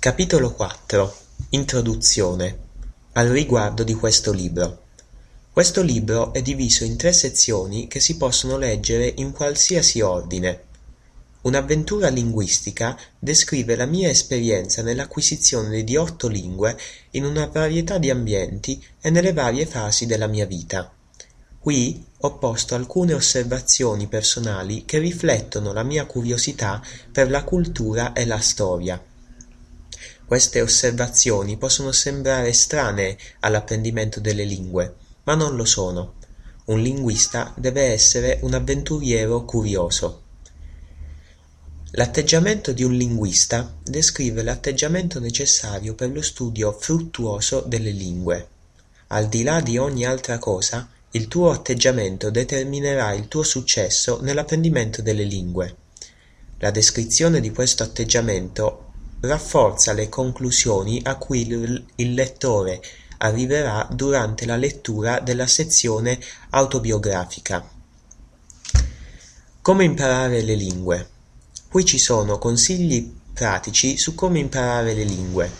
Capitolo quattro Introduzione Al riguardo di questo libro. Questo libro è diviso in tre sezioni che si possono leggere in qualsiasi ordine. Un'avventura linguistica descrive la mia esperienza nell'acquisizione di otto lingue in una varietà di ambienti e nelle varie fasi della mia vita. Qui ho posto alcune osservazioni personali che riflettono la mia curiosità per la cultura e la storia. Queste osservazioni possono sembrare estranee all'apprendimento delle lingue, ma non lo sono. Un linguista deve essere un avventuriero curioso. L'atteggiamento di un linguista descrive l'atteggiamento necessario per lo studio fruttuoso delle lingue. Al di là di ogni altra cosa, il tuo atteggiamento determinerà il tuo successo nell'apprendimento delle lingue. La descrizione di questo atteggiamento rafforza le conclusioni a cui il lettore arriverà durante la lettura della sezione autobiografica. Come imparare le lingue. Qui ci sono consigli pratici su come imparare le lingue.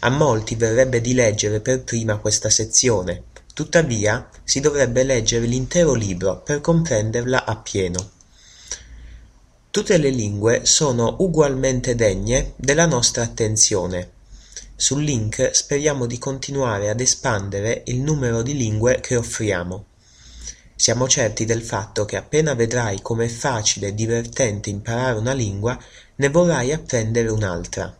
A molti verrebbe di leggere per prima questa sezione, tuttavia si dovrebbe leggere l'intero libro per comprenderla appieno. Tutte le lingue sono ugualmente degne della nostra attenzione. Sul link speriamo di continuare ad espandere il numero di lingue che offriamo. Siamo certi del fatto che appena vedrai com'è facile e divertente imparare una lingua, ne vorrai apprendere un'altra.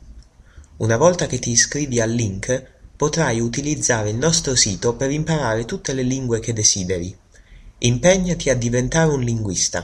Una volta che ti iscrivi al link, potrai utilizzare il nostro sito per imparare tutte le lingue che desideri. Impegnati a diventare un linguista.